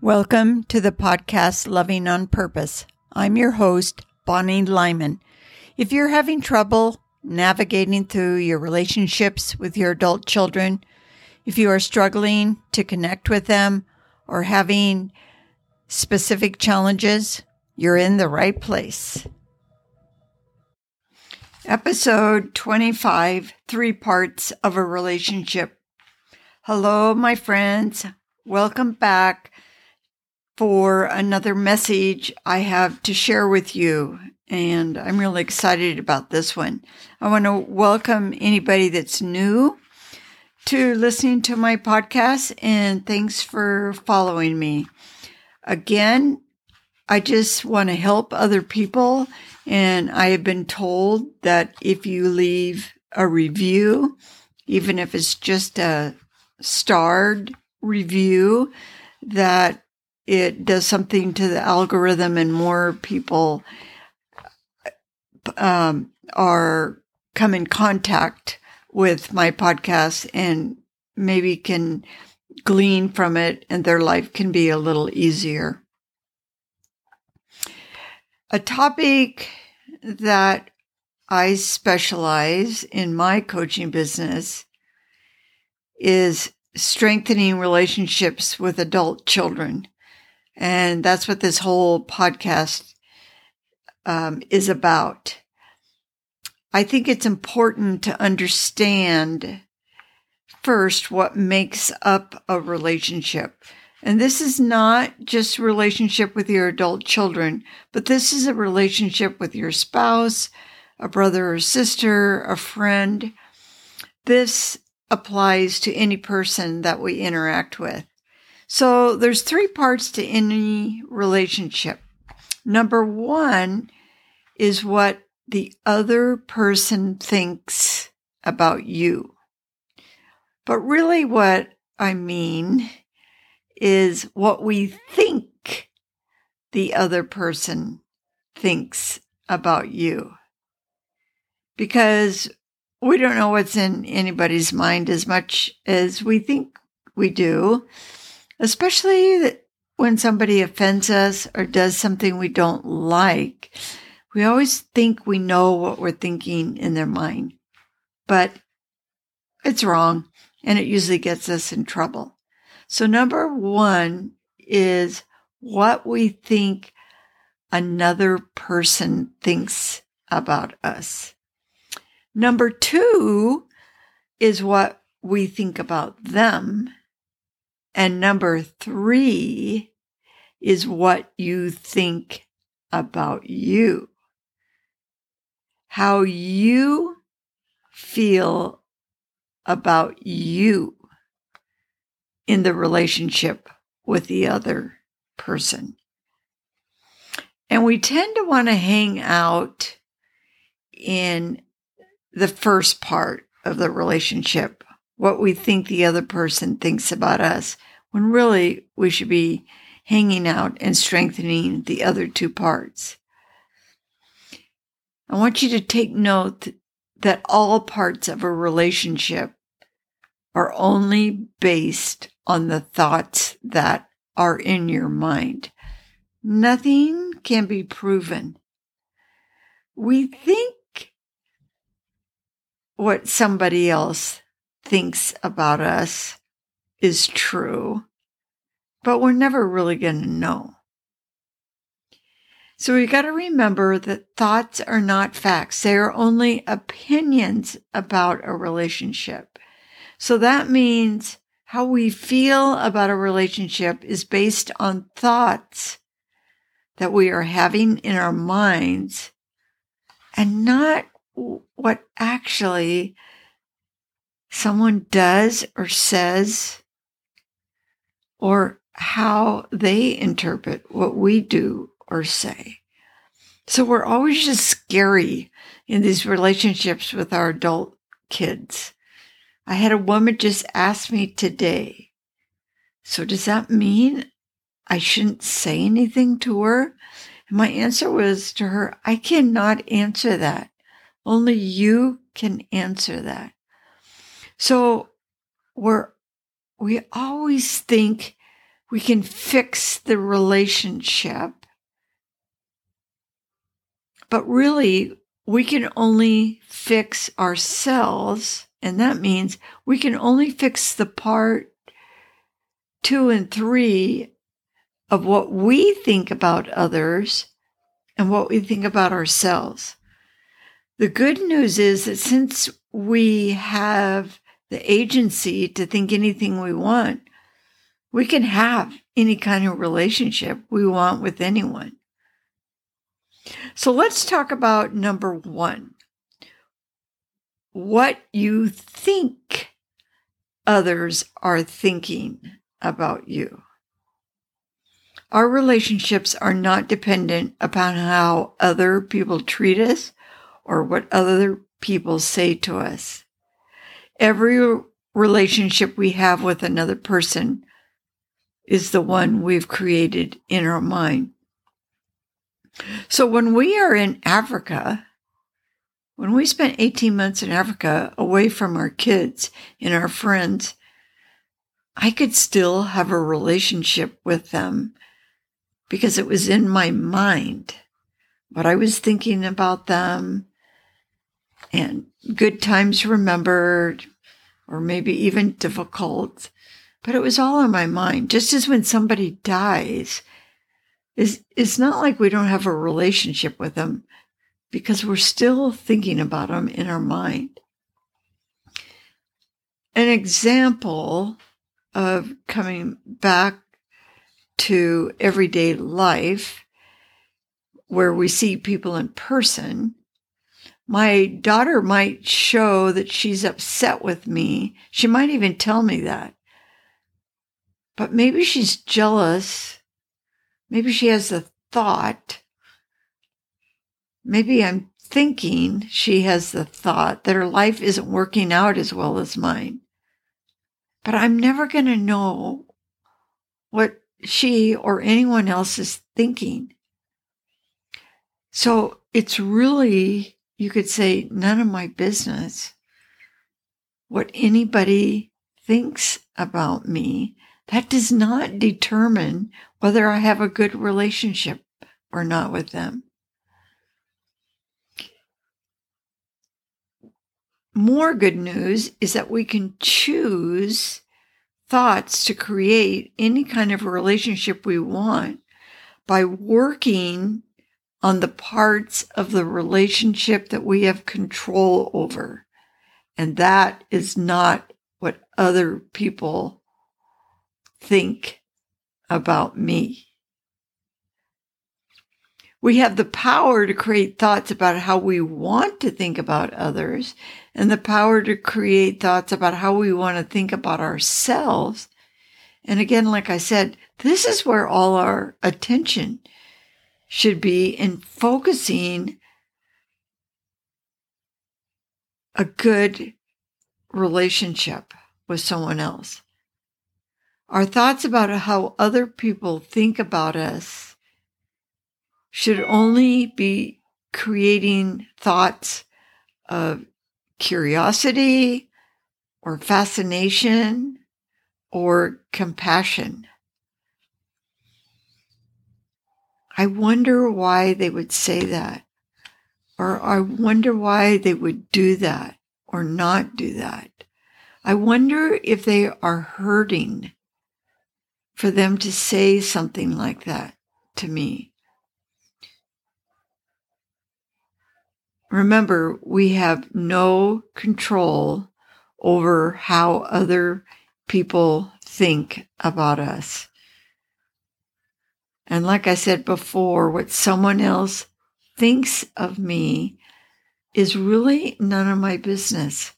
Welcome to the podcast Loving on Purpose. I'm your host, Bonnie Lyman. If you're having trouble navigating through your relationships with your adult children, if you are struggling to connect with them or having specific challenges, you're in the right place. Episode 25 Three Parts of a Relationship. Hello, my friends. Welcome back for another message I have to share with you. And I'm really excited about this one. I want to welcome anybody that's new to listening to my podcast and thanks for following me. Again, I just want to help other people. And I have been told that if you leave a review, even if it's just a starred review, that it does something to the algorithm and more people um, are come in contact with my podcast and maybe can glean from it and their life can be a little easier. A topic that I specialize in my coaching business is strengthening relationships with adult children. And that's what this whole podcast um, is about. I think it's important to understand first what makes up a relationship. And this is not just relationship with your adult children, but this is a relationship with your spouse, a brother or sister, a friend. This applies to any person that we interact with. So there's three parts to any relationship. Number one is what the other person thinks about you. But really, what I mean is what we think the other person thinks about you. Because we don't know what's in anybody's mind as much as we think we do especially when somebody offends us or does something we don't like. We always think we know what we're thinking in their mind, but it's wrong and it usually gets us in trouble. So, number one is what we think another person thinks about us. Number two is what we think about them. And number three is what you think about you. How you feel about you in the relationship with the other person. And we tend to want to hang out in the first part of the relationship, what we think the other person thinks about us when really we should be hanging out and strengthening the other two parts. I want you to take note that all parts of a relationship are only based on the thoughts that are in your mind. Nothing can be proven. We think what somebody else thinks about us is true, but we're never really going to know. So we've got to remember that thoughts are not facts. They are only opinions about a relationship. So that means how we feel about a relationship is based on thoughts that we are having in our minds and not what actually someone does or says or how they interpret what we do or say. So we're always just scary in these relationships with our adult kids. I had a woman just ask me today, so does that mean I shouldn't say anything to her? And my answer was to her, I cannot answer that. Only you can answer that. So we're we always think we can fix the relationship. But really, we can only fix ourselves. And that means we can only fix the part two and three of what we think about others and what we think about ourselves. The good news is that since we have the agency to think anything we want, we can have any kind of relationship we want with anyone. So let's talk about number one what you think others are thinking about you. Our relationships are not dependent upon how other people treat us or what other people say to us. Every relationship we have with another person is the one we've created in our mind. So when we are in Africa, when we spent 18 months in Africa away from our kids and our friends, I could still have a relationship with them because it was in my mind what I was thinking about them and good times remembered or maybe even difficult, but it was all in my mind. Just as when somebody dies, it's, it's not like we don't have a relationship with them because we're still thinking about them in our mind. An example of coming back to everyday life where we see people in person, my daughter might show that she's upset with me. She might even tell me that. But maybe she's jealous. Maybe she has a thought. Maybe I'm thinking she has the thought that her life isn't working out as well as mine. But I'm never going to know what she or anyone else is thinking. So it's really, you could say, none of my business what anybody thinks about me. That does not determine whether I have a good relationship or not with them. More good news is that we can choose thoughts to create any kind of relationship we want by working on the parts of the relationship that we have control over. And that is not what other people think about me. We have the power to create thoughts about how we want to think about others and the power to create thoughts about how we want to think about ourselves. And again, like I said, this is where all our attention should be in focusing a good relationship with someone else. Our thoughts about how other people think about us should only be creating thoughts of curiosity or fascination or compassion. I wonder why they would say that, or I wonder why they would do that or not do that. I wonder if they are hurting for them to say something like that to me. remember, we have no control over how other people think about us. And like I said before, what someone else thinks of me is really none of my business.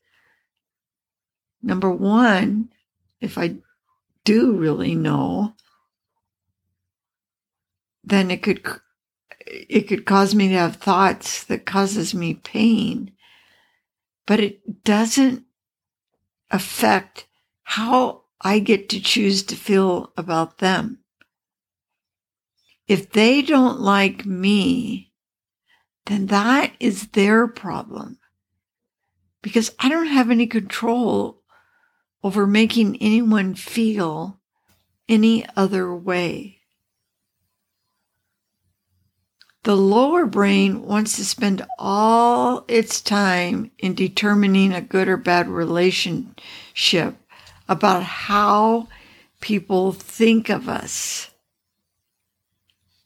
Number one, if I do really know, then it could it could cause me to have thoughts that causes me pain, but it doesn't affect how I get to choose to feel about them. If they don't like me, then that is their problem because I don't have any control over making anyone feel any other way. The lower brain wants to spend all its time in determining a good or bad relationship about how people think of us.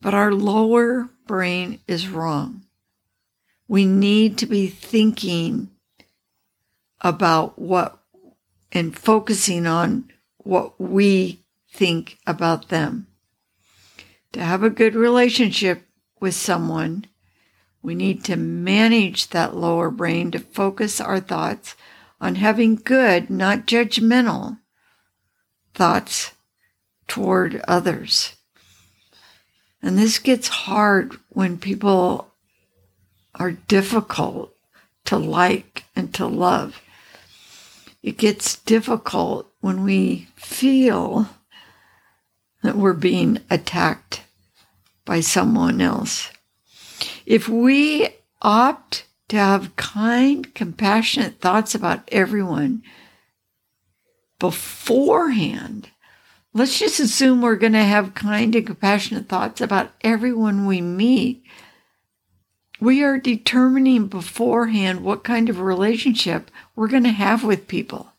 But our lower brain is wrong. We need to be thinking about what and focusing on what we think about them. To have a good relationship with someone, we need to manage that lower brain to focus our thoughts on having good, not judgmental thoughts toward others. And this gets hard when people are difficult to like and to love. It gets difficult when we feel that we're being attacked by someone else. If we opt to have kind, compassionate thoughts about everyone beforehand, let's just assume we're going to have kind and compassionate thoughts about everyone we meet. We are determining beforehand what kind of relationship we're going to have with people.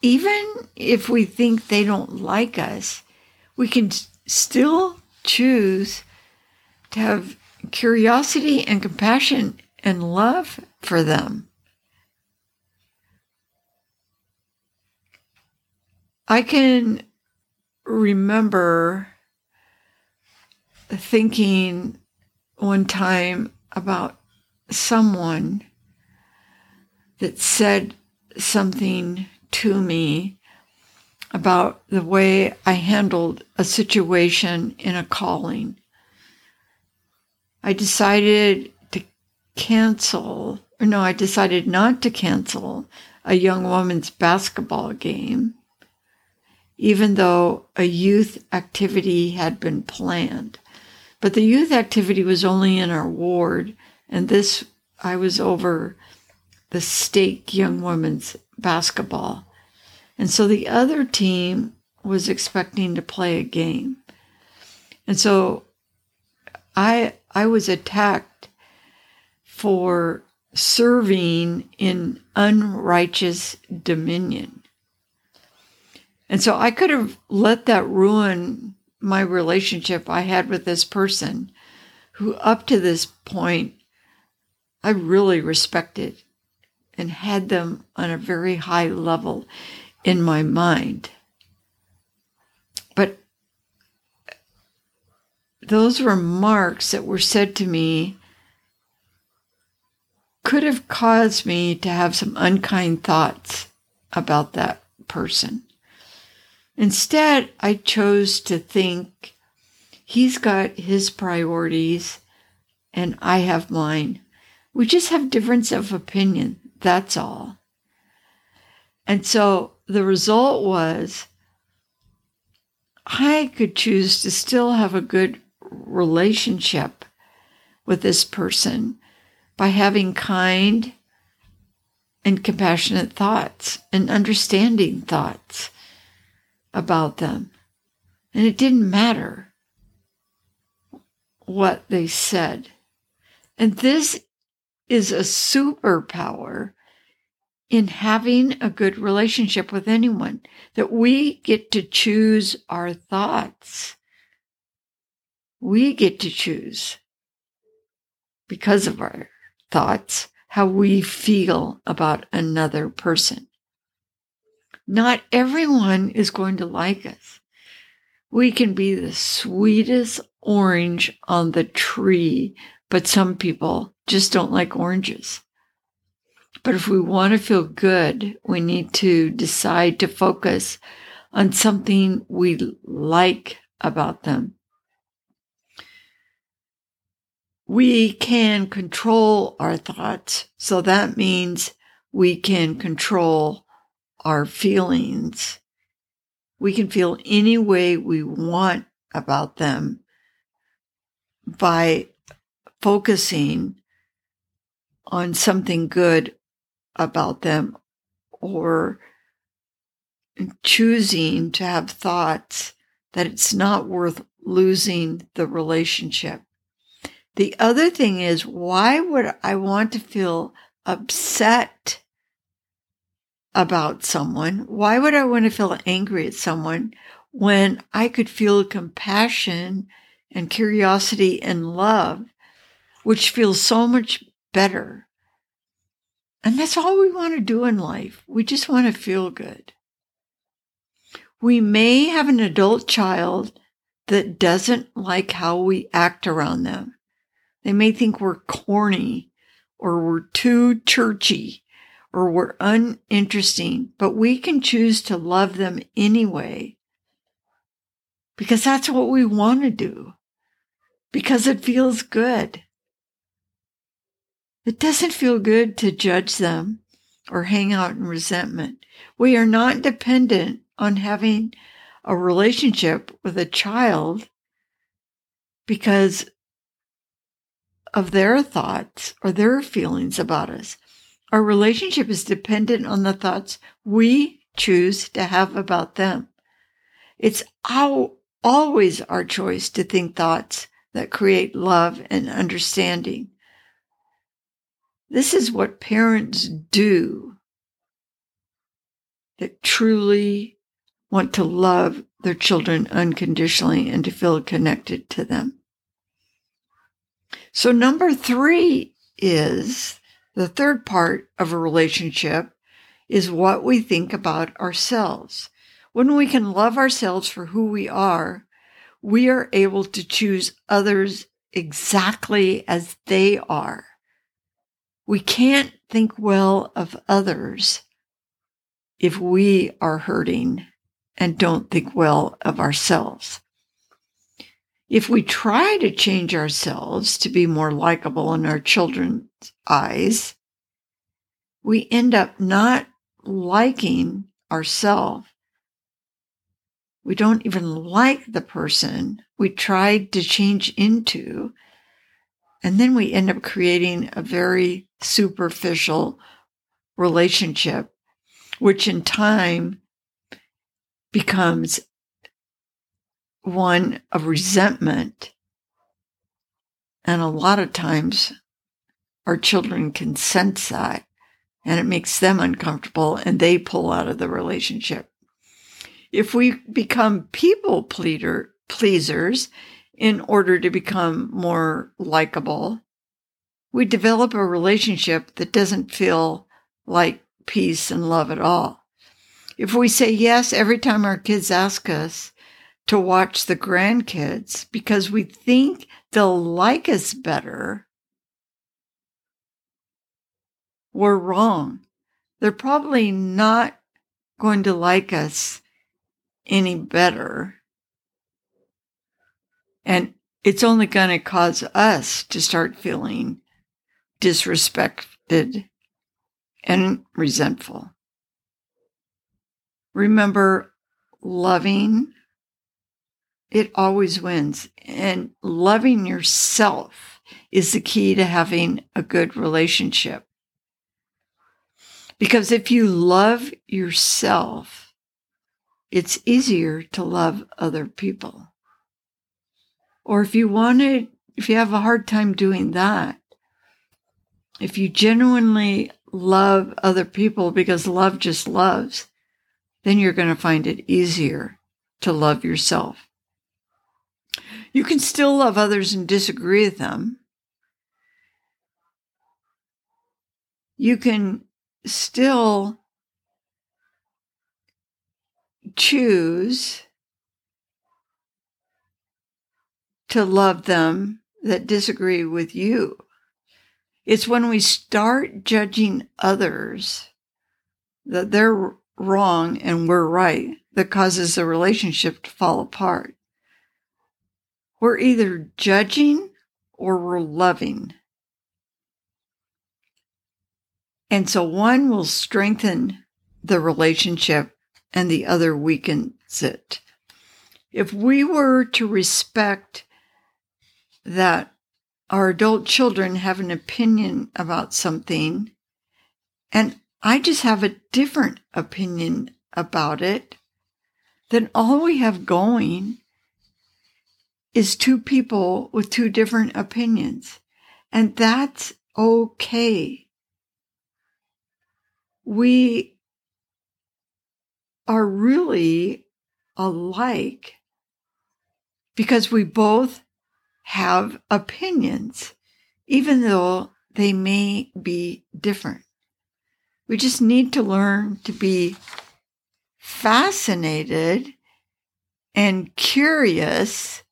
Even if we think they don't like us, we can still choose to have curiosity and compassion and love for them. I can remember thinking one time about someone that said something to me about the way I handled a situation in a calling. I decided to cancel, or no, I decided not to cancel a young woman's basketball game, even though a youth activity had been planned. But the youth activity was only in our ward, and this, I was over the state young women's basketball. And so the other team was expecting to play a game. And so I I was attacked for serving in unrighteous dominion. And so I could have let that ruin my relationship I had with this person who up to this point I really respected and had them on a very high level in my mind. But those remarks that were said to me could have caused me to have some unkind thoughts about that person. Instead, I chose to think he's got his priorities and I have mine. We just have difference of opinion. That's all. And so the result was I could choose to still have a good relationship with this person by having kind and compassionate thoughts and understanding thoughts about them. And it didn't matter what they said. And this is a superpower in having a good relationship with anyone, that we get to choose our thoughts. We get to choose because of our thoughts how we feel about another person. Not everyone is going to like us. We can be the sweetest orange on the tree, but some people just don't like oranges. But if we want to feel good, we need to decide to focus on something we like about them. We can control our thoughts. So that means we can control our feelings. We can feel any way we want about them by focusing on something good about them or choosing to have thoughts that it's not worth losing the relationship. The other thing is, why would I want to feel upset about someone? Why would I want to feel angry at someone when I could feel compassion and curiosity and love, which feels so much better? And that's all we want to do in life. We just want to feel good. We may have an adult child that doesn't like how we act around them. They may think we're corny or we're too churchy or we're uninteresting, but we can choose to love them anyway because that's what we want to do because it feels good. It doesn't feel good to judge them or hang out in resentment. We are not dependent on having a relationship with a child because of their thoughts or their feelings about us. Our relationship is dependent on the thoughts we choose to have about them. It's our, always our choice to think thoughts that create love and understanding. This is what parents do that truly want to love their children unconditionally and to feel connected to them. So, number three is the third part of a relationship is what we think about ourselves. When we can love ourselves for who we are, we are able to choose others exactly as they are. We can't think well of others if we are hurting and don't think well of ourselves. If we try to change ourselves to be more likable in our children's eyes, we end up not liking ourselves. We don't even like the person we tried to change into. And then we end up creating a very superficial relationship, which in time becomes one of resentment. And a lot of times our children can sense that and it makes them uncomfortable and they pull out of the relationship. If we become people pleader, pleasers in order to become more likable, we develop a relationship that doesn't feel like peace and love at all. If we say yes every time our kids ask us to watch the grandkids because we think they'll like us better, we're wrong. They're probably not going to like us any better. And it's only going to cause us to start feeling disrespected and resentful. Remember, loving, it always wins. And loving yourself is the key to having a good relationship. Because if you love yourself, it's easier to love other people. Or if you want to, if you have a hard time doing that, if you genuinely love other people because love just loves, then you're going to find it easier to love yourself. You can still love others and disagree with them. You can still choose to love them that disagree with you. It's when we start judging others that they're wrong and we're right that causes the relationship to fall apart. We're either judging or we're loving. And so one will strengthen the relationship and the other weakens it. If we were to respect that our adult children have an opinion about something and I just have a different opinion about it, then all we have going is two people with two different opinions. And that's okay. We are really alike because we both have opinions, even though they may be different. We just need to learn to be fascinated and curious,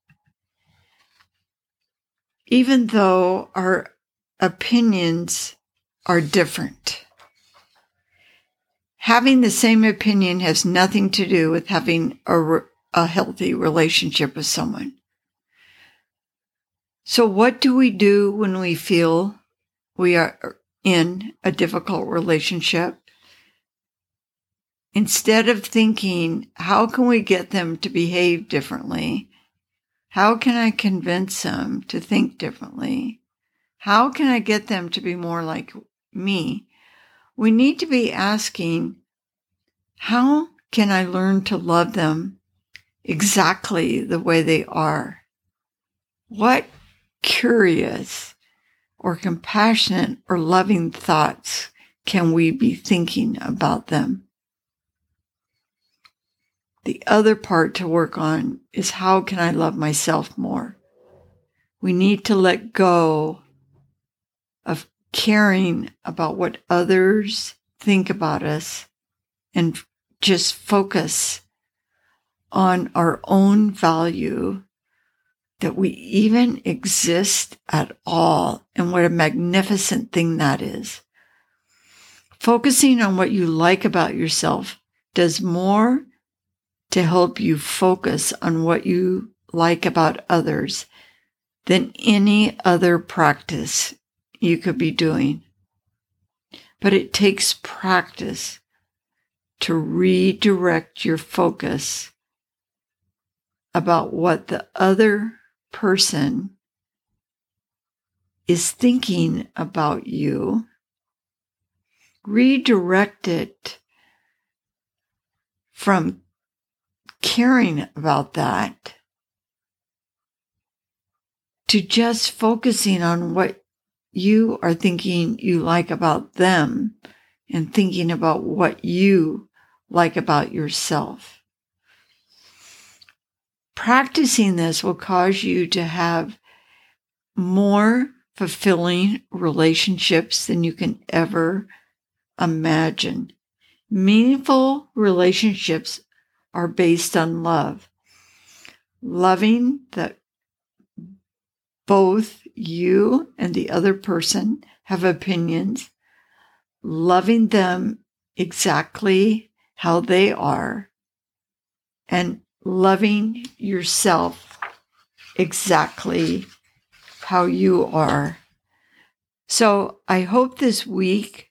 even though our opinions are different. Having the same opinion has nothing to do with having a, a healthy relationship with someone. So, what do we do when we feel we are in a difficult relationship? Instead of thinking, how can we get them to behave differently? How can I convince them to think differently? How can I get them to be more like me? We need to be asking, how can I learn to love them exactly the way they are? What curious or compassionate or loving thoughts can we be thinking about them? The other part to work on is how can I love myself more? We need to let go of caring about what others think about us and just focus on our own value that we even exist at all and what a magnificent thing that is. Focusing on what you like about yourself does more to help you focus on what you like about others than any other practice you could be doing. But it takes practice to redirect your focus about what the other person is thinking about you, redirect it from caring about that to just focusing on what you are thinking you like about them and thinking about what you like about yourself. Practicing this will cause you to have more fulfilling relationships than you can ever imagine. Meaningful relationships are based on love. Loving that both you and the other person have opinions, loving them exactly how they are, and loving yourself exactly how you are. So I hope this week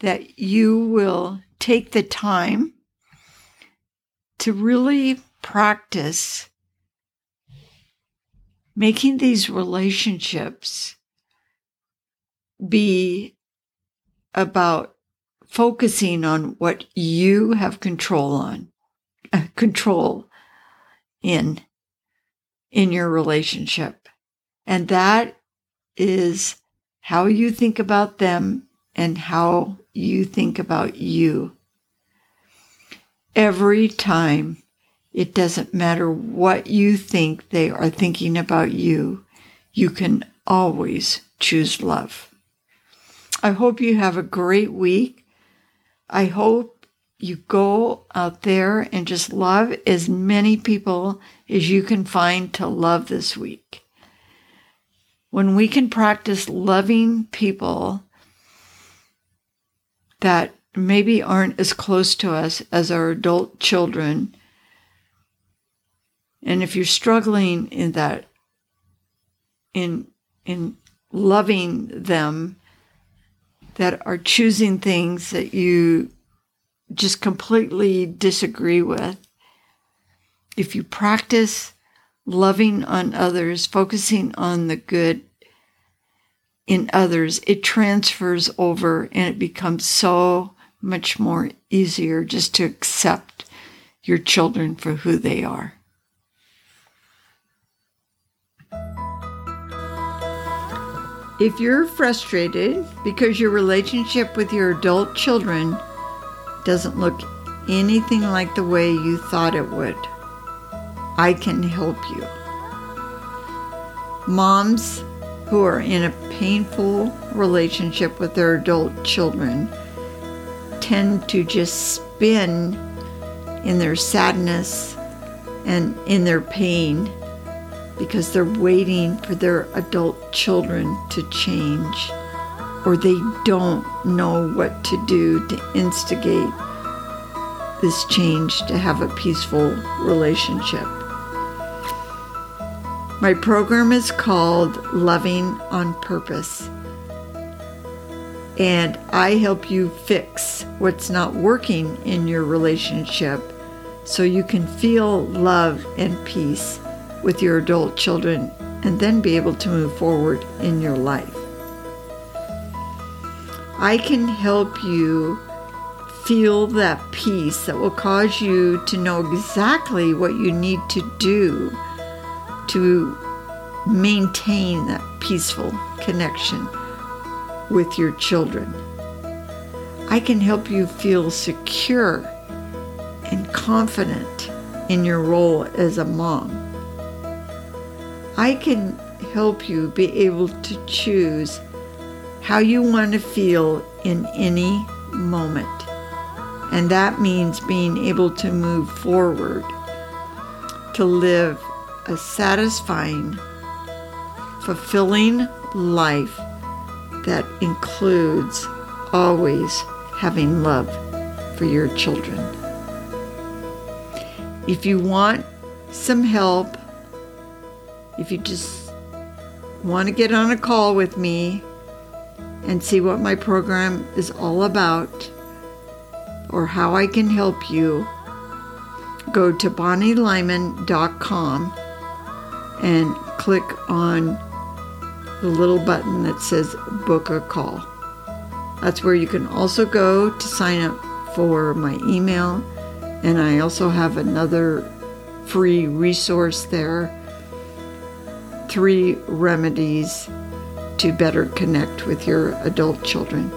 that you will take the time to really practice making these relationships be about focusing on what you have control on uh, control in in your relationship. And that is how you think about them and how you think about you every time it doesn't matter what you think they are thinking about you you can always choose love i hope you have a great week i hope you go out there and just love as many people as you can find to love this week. When we can practice loving people that maybe aren't as close to us as our adult children, and if you're struggling in that, in in loving them that are choosing things that you just completely disagree with. If you practice loving on others, focusing on the good in others, it transfers over and it becomes so much more easier just to accept your children for who they are. If you're frustrated because your relationship with your adult children doesn't look anything like the way you thought it would, I can help you. Moms who are in a painful relationship with their adult children tend to just spin in their sadness and in their pain because they're waiting for their adult children to change or they don't know what to do to instigate this change to have a peaceful relationship. My program is called Loving on Purpose. And I help you fix what's not working in your relationship so you can feel love and peace with your adult children and then be able to move forward in your life. I can help you feel that peace that will cause you to know exactly what you need to do to maintain that peaceful connection with your children. I can help you feel secure and confident in your role as a mom. I can help you be able to choose how you want to feel in any moment. And that means being able to move forward to live a satisfying, fulfilling life that includes always having love for your children. If you want some help, if you just want to get on a call with me and see what my program is all about or how I can help you, go to bonnielyman.com and click on the little button that says book a call. That's where you can also go to sign up for my email. And I also have another free resource there three remedies to better connect with your adult children.